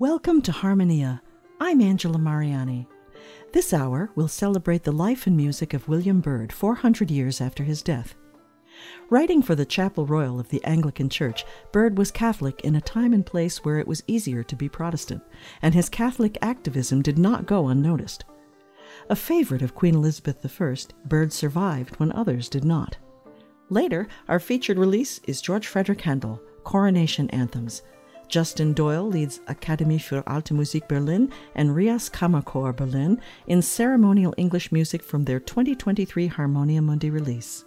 Welcome to Harmonia. I'm Angela Mariani. This hour will celebrate the life and music of William Byrd 400 years after his death. Writing for the Chapel Royal of the Anglican Church, Byrd was Catholic in a time and place where it was easier to be Protestant, and his Catholic activism did not go unnoticed. A favorite of Queen Elizabeth I, Byrd survived when others did not. Later, our featured release is George Frideric Handel, Coronation Anthems. Justin Doyle leads Akademie für Alte Musik Berlin and Rias Kammerchor Berlin in ceremonial English music from their 2023 Harmonia Mundi release.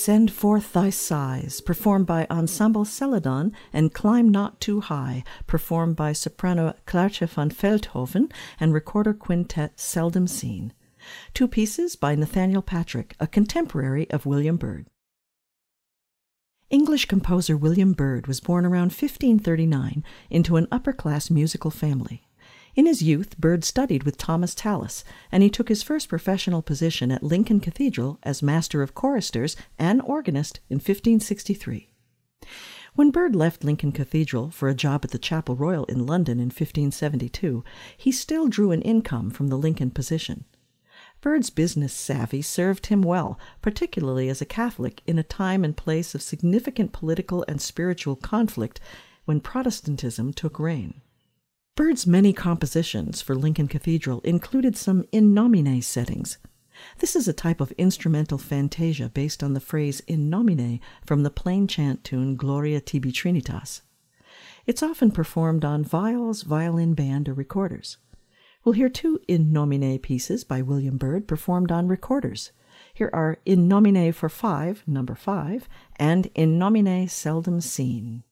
Send Forth Thy Sighs, performed by Ensemble Celadon, and Climb Not Too High, performed by soprano Klaartje van Veldhoven and recorder quintet Seldom Seen. Two pieces by Nathaniel Patrick, a contemporary of William Byrd. English composer William Byrd was born around 1539 into an upper class musical family. In his youth, Byrd studied with Thomas Tallis, and he took his first professional position at Lincoln Cathedral as master of choristers and organist in 1563. When Byrd left Lincoln Cathedral for a job at the Chapel Royal in London in 1572, he still drew an income from the Lincoln position. Byrd's business savvy served him well, particularly as a Catholic in a time and place of significant political and spiritual conflict when Protestantism took reign. Byrd's many compositions for Lincoln Cathedral included some in nomine settings. This is a type of instrumental fantasia based on the phrase in nomine from the plain chant tune Gloria tibi Trinitas. It's often performed on viols, violin band, or recorders. We'll hear two in nomine pieces by William Byrd performed on recorders. Here are In nomine for five, number five, and In nomine seldom seen.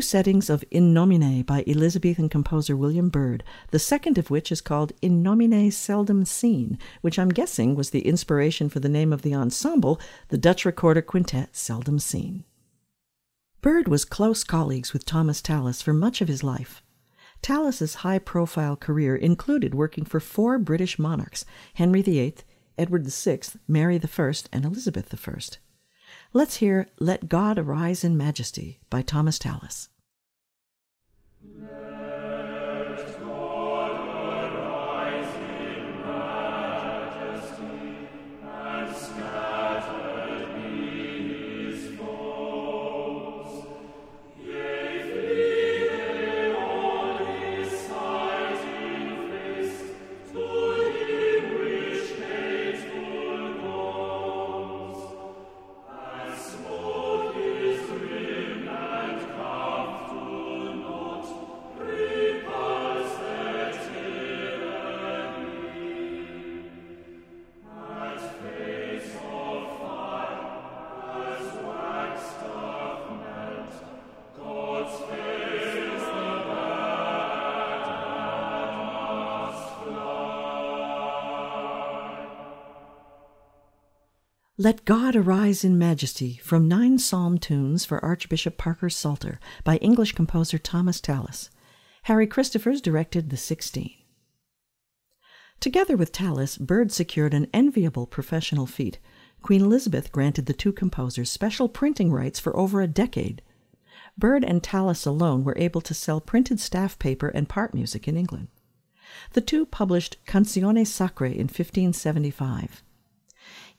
Two settings of In Nomine by Elizabethan composer William Byrd, the second of which is called In Nomine Seldom Seen, which I'm guessing was the inspiration for the name of the ensemble, the Dutch Recorder Quintet Seldom Seen. Byrd was close colleagues with Thomas Tallis for much of his life. Tallis's high profile career included working for four British monarchs Henry VIII, Edward VI, Mary I, and Elizabeth I. Let's hear Let God Arise in Majesty by Thomas Tallis. Let God Arise in Majesty from Nine Psalm Tunes for Archbishop Parker Psalter by English composer Thomas Tallis. Harry Christophers directed the 16. Together with Tallis, Byrd secured an enviable professional feat. Queen Elizabeth granted the two composers special printing rights for over a decade. Byrd and Tallis alone were able to sell printed staff paper and part music in England. The two published Cantiones Sacrae in 1575.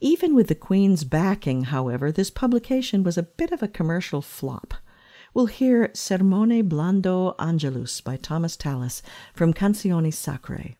Even with the Queen's backing, however, this publication was a bit of a commercial flop. We'll hear Sermone Blando Angelus by Thomas Tallis from Cantiones Sacrae.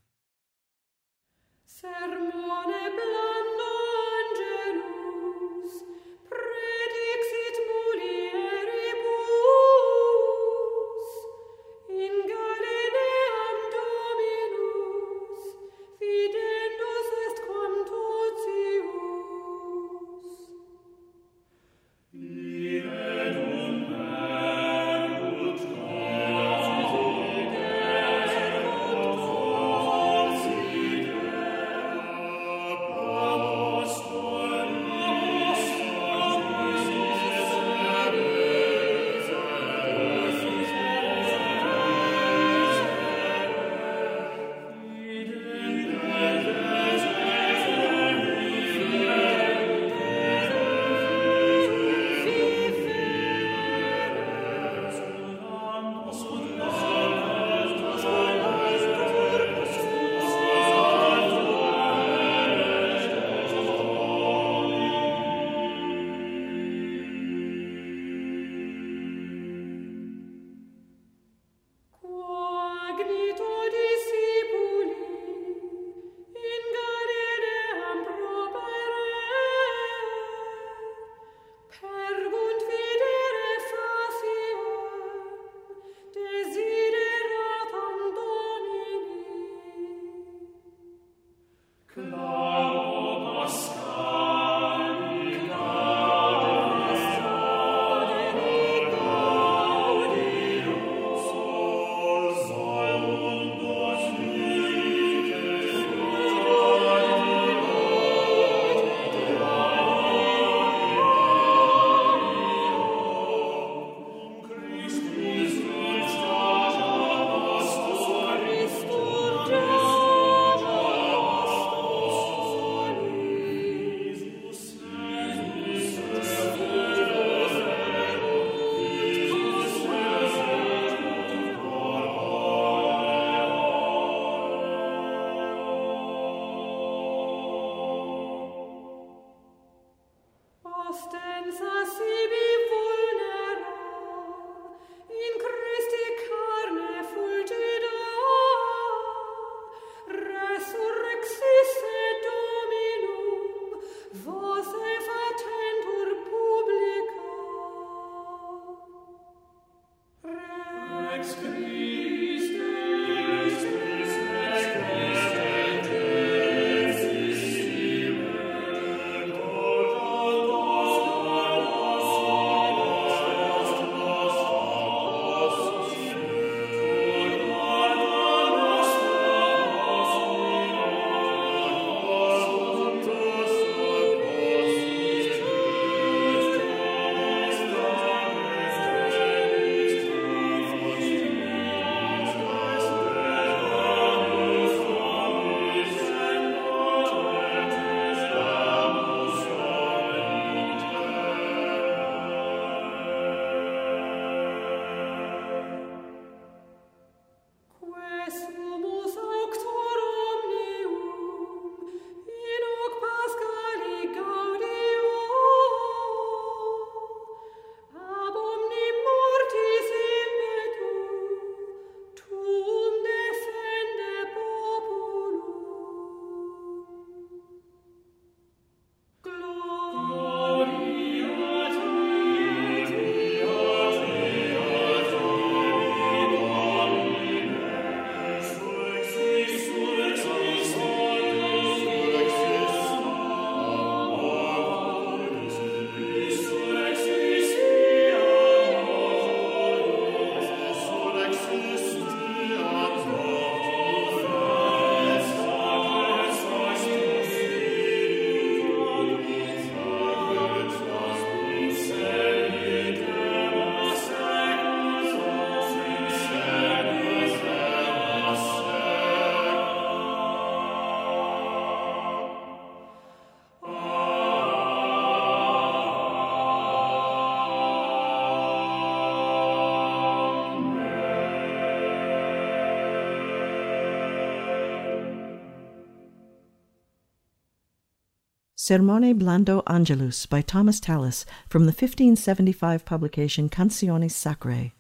Sermone Blando Angelus by Thomas Tallis from the 1575 publication Cantiones Sacrae.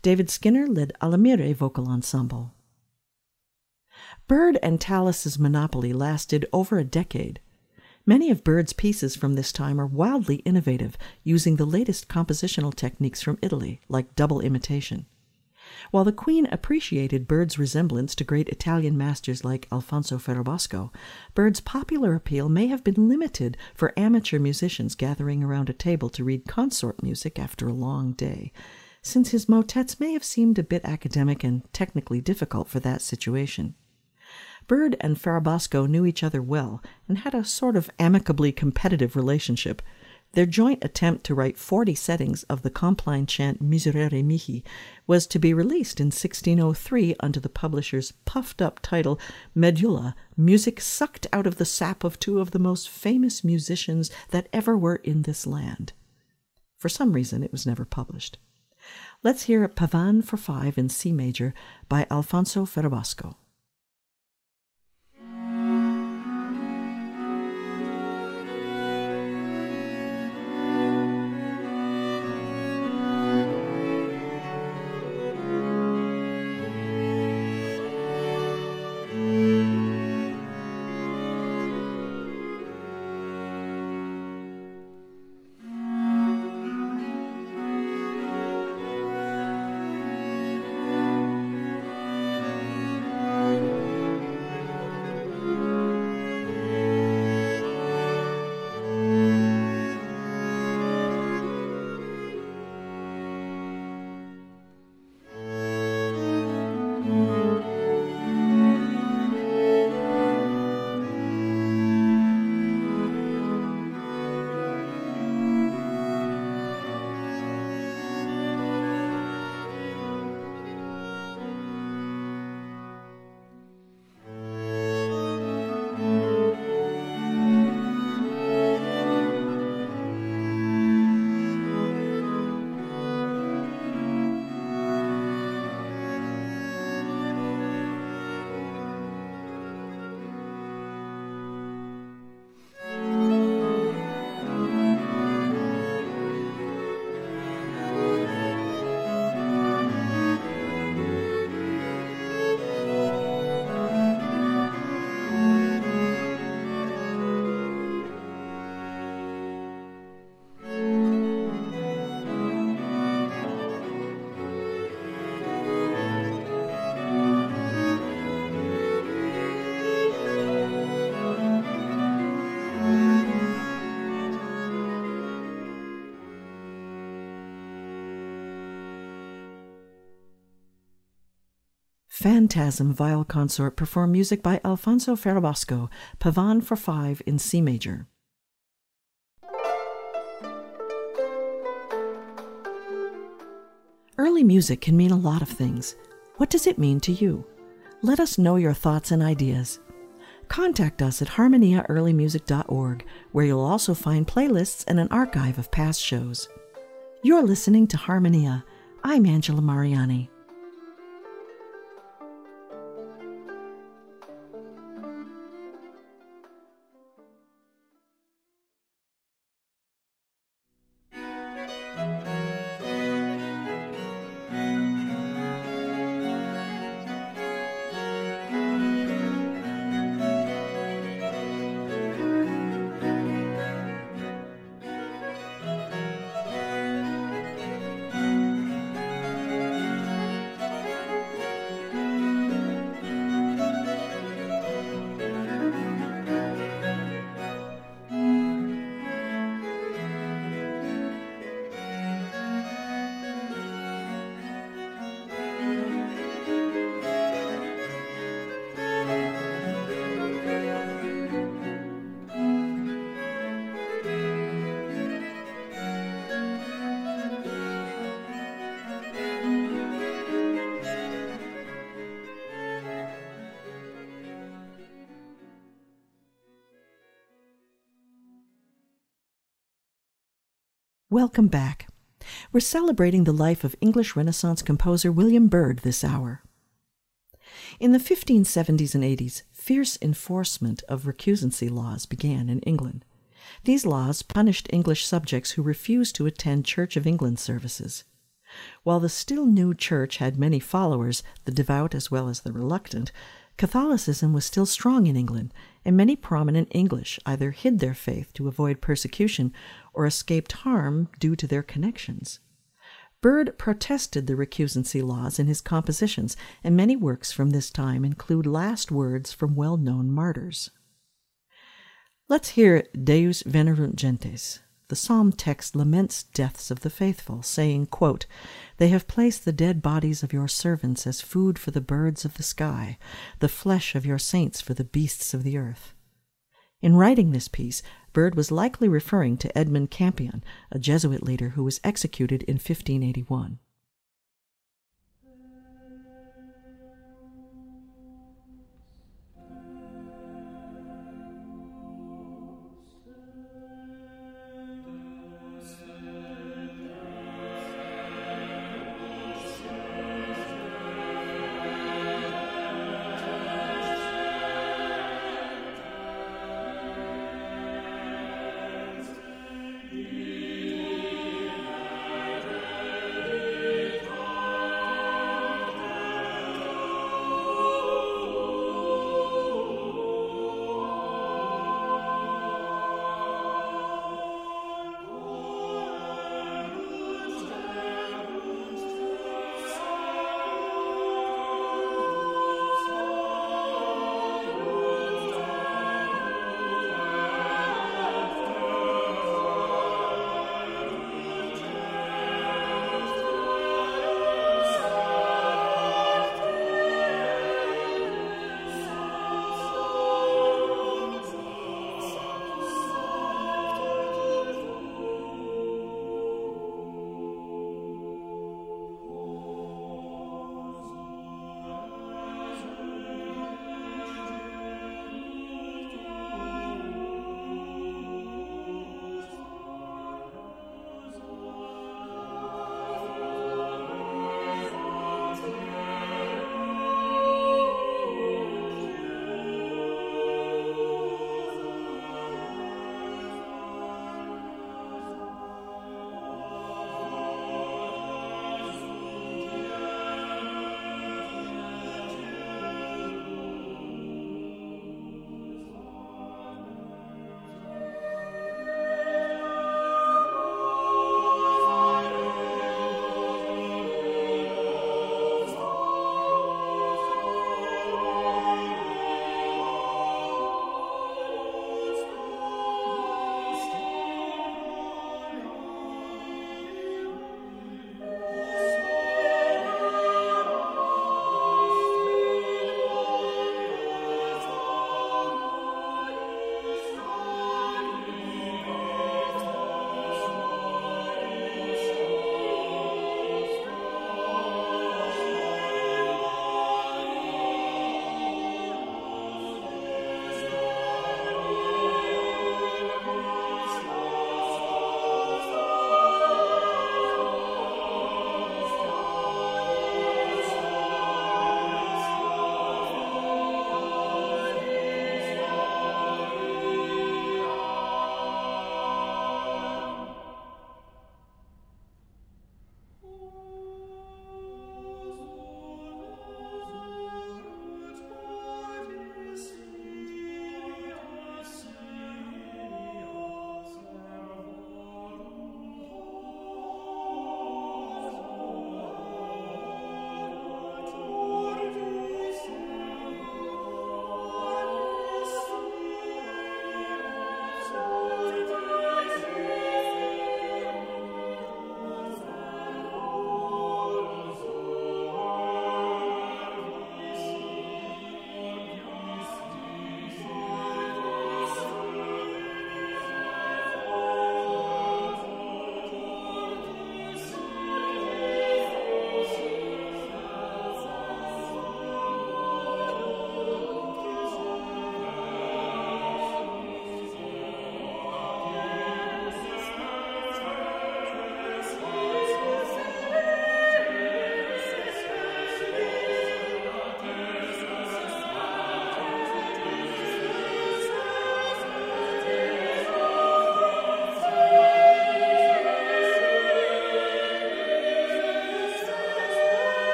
David Skinner led Alamire vocal ensemble. Byrd and Tallis's monopoly lasted over a decade. Many of Byrd's pieces from this time are wildly innovative, using the latest compositional techniques from Italy, like double imitation. While the Queen appreciated Byrd's resemblance to great Italian masters like Alfonso Ferrabosco, Byrd's popular appeal may have been limited for amateur musicians gathering around a table to read consort music after a long day, since his motets may have seemed a bit academic and technically difficult for that situation. Byrd and Ferrabosco knew each other well and had a sort of amicably competitive relationship. Their joint attempt to write 40 settings of the Compline chant Miserere Mihi was to be released in 1603 under the publisher's puffed up title Medulla, music sucked out of the sap of two of the most famous musicians that ever were in this land. For some reason, it was never published. Let's hear a Pavane for Five in C major by Alfonso Ferrabosco. Phantasm Viol Consort perform music by Alfonso Ferrabosco, Pavane for Five in C major. Early music can mean a lot of things. What does it mean to you? Let us know your thoughts and ideas. Contact us at harmoniaearlymusic.org, where you'll also find playlists and an archive of past shows. You're listening to Harmonia. I'm Angela Mariani. Welcome back. We're celebrating the life of English Renaissance composer William Byrd this hour. In the 1570s and 80s, fierce enforcement of recusancy laws began in England. These laws punished English subjects who refused to attend Church of England services. While the still new church had many followers, the devout as well as the reluctant, Catholicism was still strong in England, and many prominent English either hid their faith to avoid persecution or escaped harm due to their connections. Byrd protested the recusancy laws in his compositions, and many works from this time include last words from well known martyrs. Let's hear Deus venerunt gentes. The psalm text laments deaths of the faithful, saying, quote, They have placed the dead bodies of your servants as food for the birds of the sky, the flesh of your saints for the beasts of the earth. In writing this piece, Byrd was likely referring to Edmund Campion, a Jesuit leader who was executed in 1581.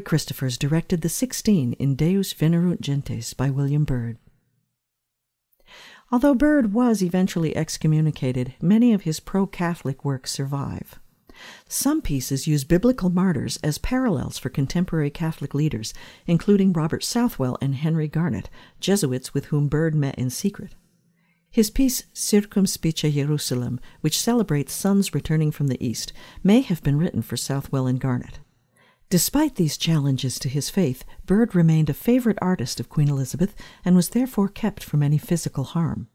Christophers directed the Sixteen in Deus Venerunt Gentes by William Byrd. Although Byrd was eventually excommunicated, many of his pro Catholic works survive. Some pieces use biblical martyrs as parallels for contemporary Catholic leaders, including Robert Southwell and Henry Garnet, Jesuits with whom Byrd met in secret. His piece Circumspice Jerusalem, which celebrates sons returning from the East, may have been written for Southwell and Garnet. Despite these challenges to his faith, Byrd remained a favorite artist of Queen Elizabeth and was therefore kept from any physical harm.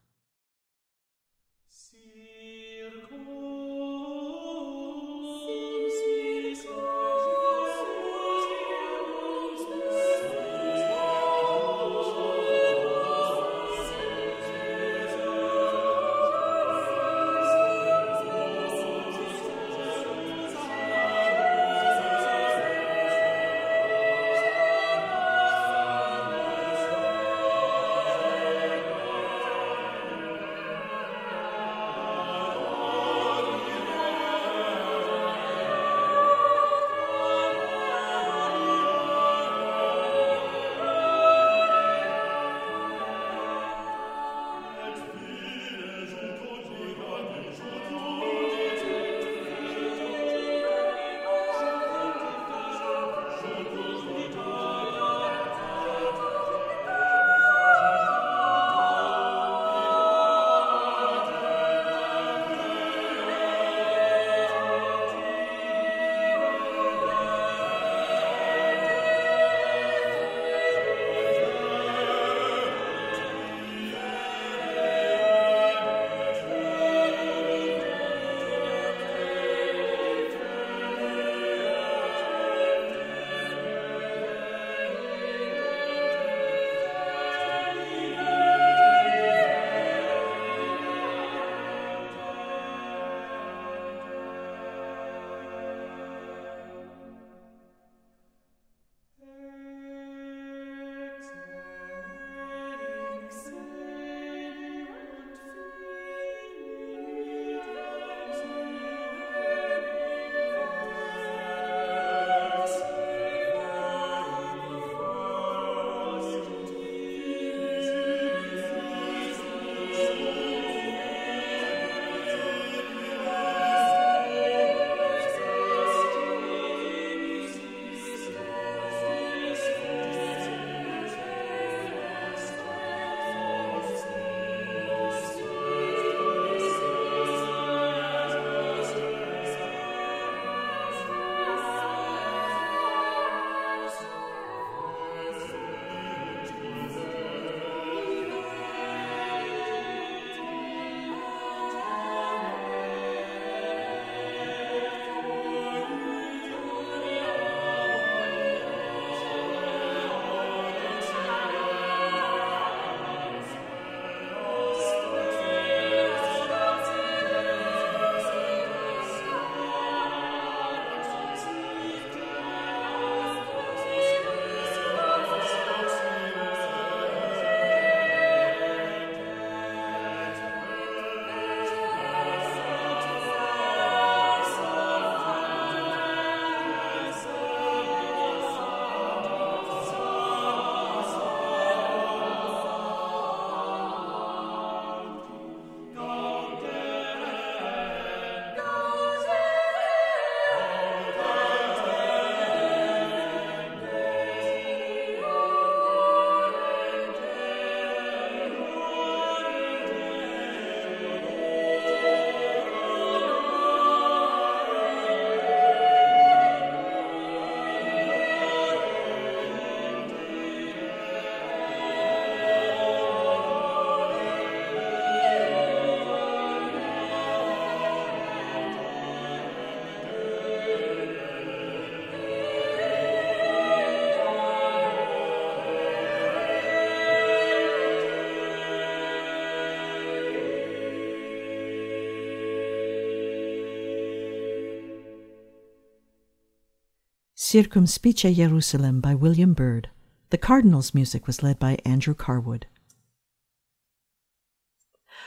Circumspice Jerusalem by William Byrd. The Cardinall's Musick was led by Andrew Carwood.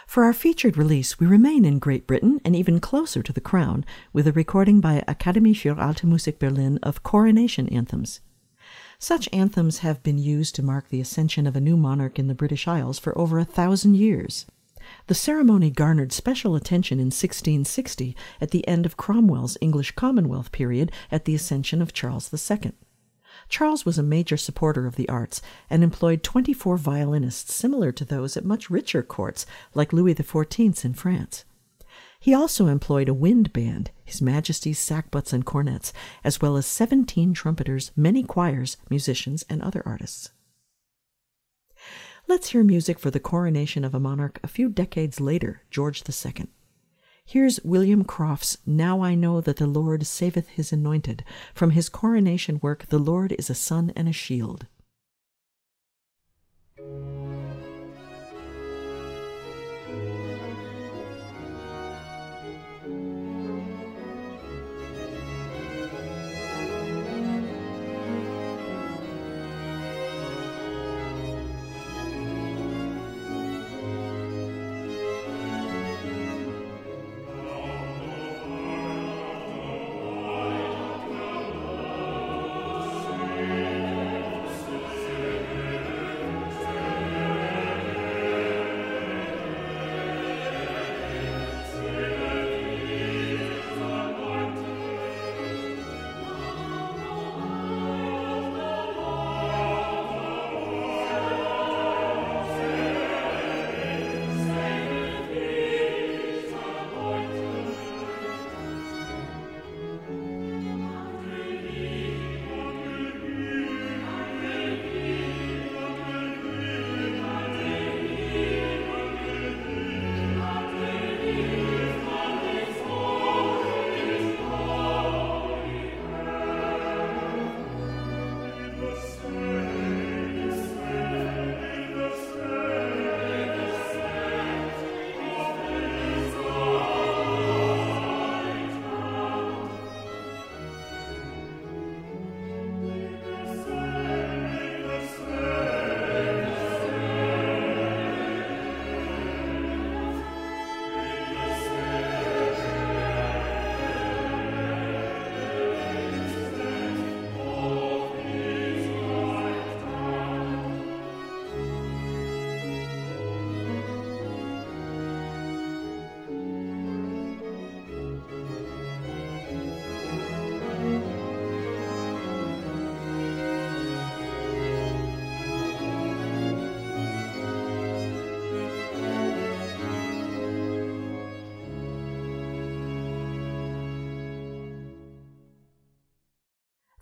For our featured release, we remain in Great Britain and even closer to the crown with a recording by Akademie für Alte Musik Berlin of coronation anthems. Such anthems have been used to mark the ascension of a new monarch in the British Isles for over a thousand years. The ceremony garnered special attention in 1660 at the end of Cromwell's English Commonwealth period at the accession of Charles II. Charles was a major supporter of the arts and employed 24 violinists similar to those at much richer courts like Louis XIV's in France. He also employed a wind band, His Majesty's sackbuts and cornets, as well as 17 trumpeters, many choirs, musicians, and other artists. Let's hear music for the coronation of a monarch a few decades later, George II. Here's William Croft's Now I Know That the Lord Saveth His Anointed from his coronation work, The Lord is a Sun and a Shield.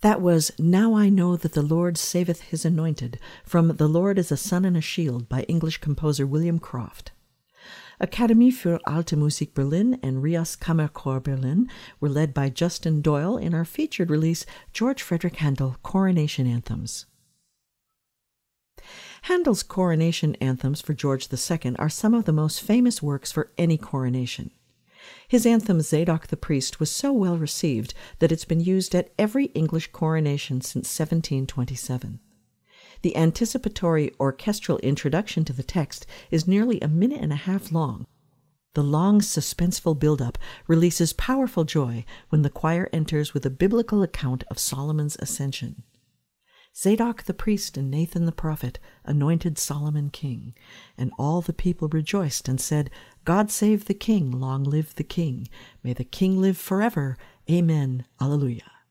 That was Now I Know That the Lord Saveth His Anointed from The Lord is a Sun and a Shield by English composer William Croft. Akademie für Alte Musik Berlin and Rias Kammerchor Berlin were led by Justin Doyle in our featured release George Frideric Handel Coronation Anthems. Handel's coronation anthems for George II are some of the most famous works for any coronation. His anthem Zadok the Priest was so well received that it's been used at every English coronation since 1727. The anticipatory orchestral introduction to the text is nearly a minute and a half long. The long, suspenseful build-up releases powerful joy when the choir enters with a biblical account of Solomon's ascension. Zadok the priest and Nathan the prophet anointed Solomon king, and all the people rejoiced and said, God save the king, long live the king. May the king live forever. Amen. Alleluia.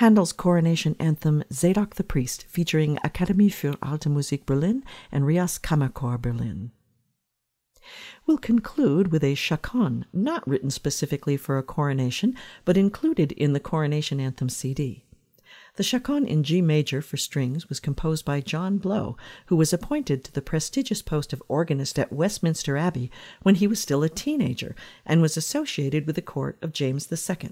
Handel's coronation anthem Zadok the Priest, featuring Akademie für Alte Musik Berlin and Rias Kammerchor Berlin. We'll conclude with a chaconne, not written specifically for a coronation, but included in the Coronation Anthem CD. The chaconne in G major for strings was composed by John Blow, who was appointed to the prestigious post of organist at Westminster Abbey when he was still a teenager and was associated with the court of James II.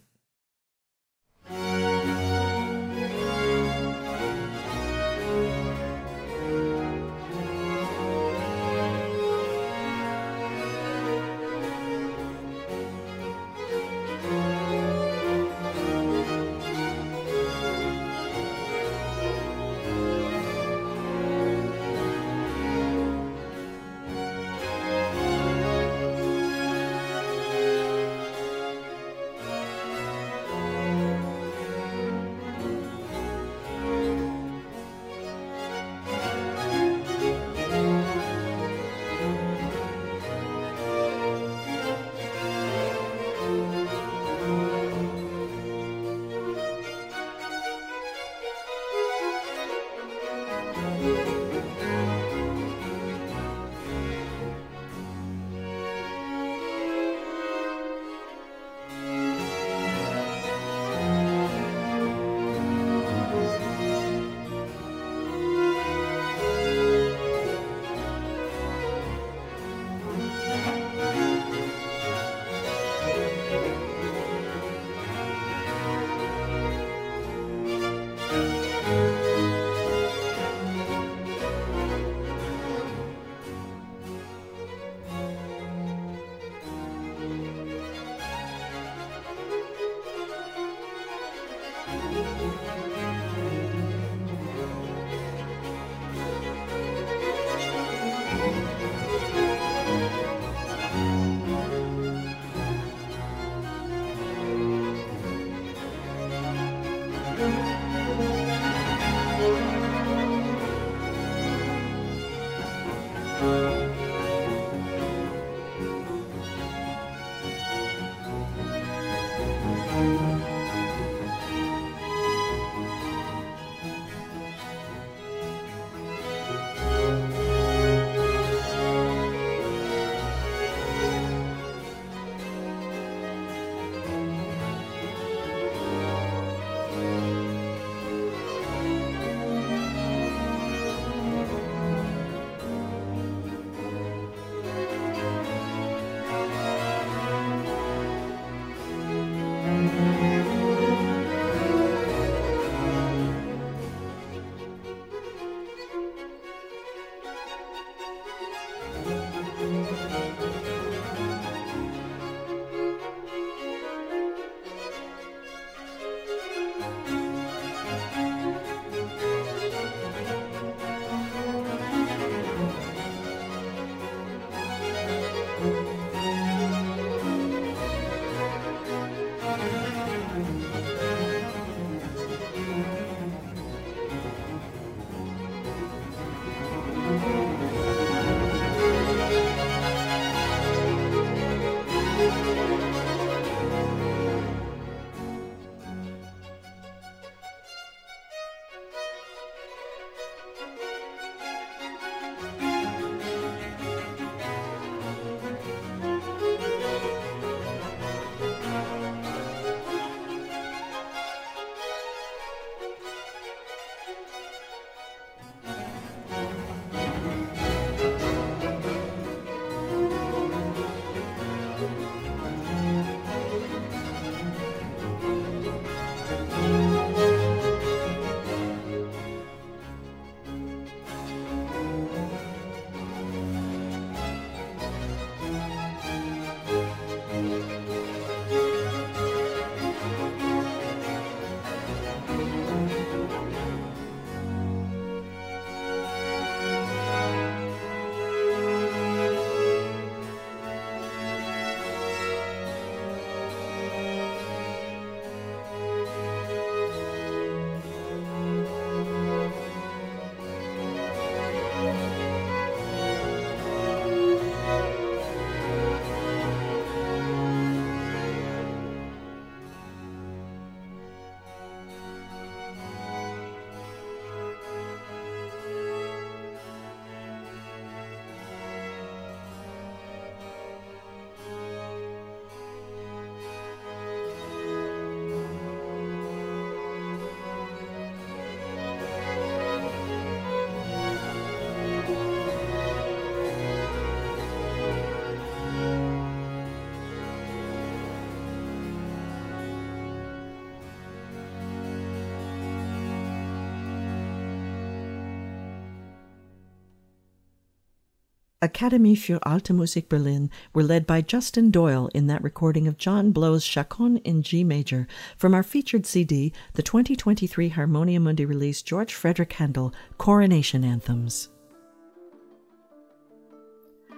Akademie für Alte Musik Berlin were led by Justin Doyle in that recording of John Blow's Chaconne in G major from our featured CD, the 2023 Harmonia Mundi release George Frideric Handel Coronation Anthems.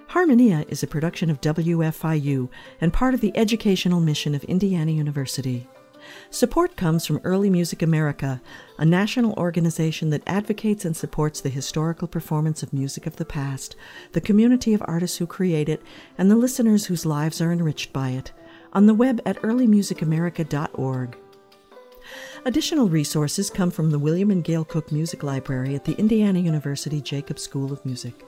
Harmonia is a production of WFIU and part of the educational mission of Indiana University. Support comes from Early Music America, a national organization that advocates and supports the historical performance of music of the past, the community of artists who create it, and the listeners whose lives are enriched by it, on the web at earlymusicamerica.org. Additional resources come from the William and Gail Cook Music Library at the Indiana University Jacobs School of Music.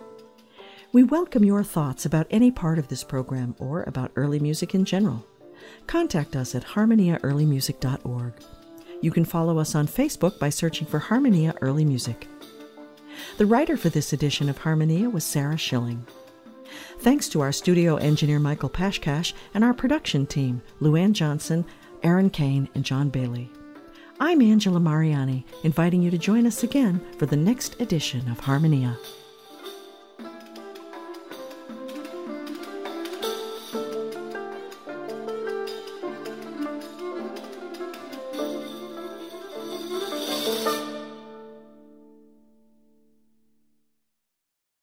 We welcome your thoughts about any part of this program or about early music in general contact us at harmoniaearlymusic.org. You can follow us on Facebook by searching for Harmonia Early Music. The writer for this edition of Harmonia was Sarah Schilling. Thanks to our studio engineer Michael Pashkash and our production team, Luann Johnson, Aaron Kane, and John Bailey. I'm Angela Mariani, inviting you to join us again for the next edition of Harmonia.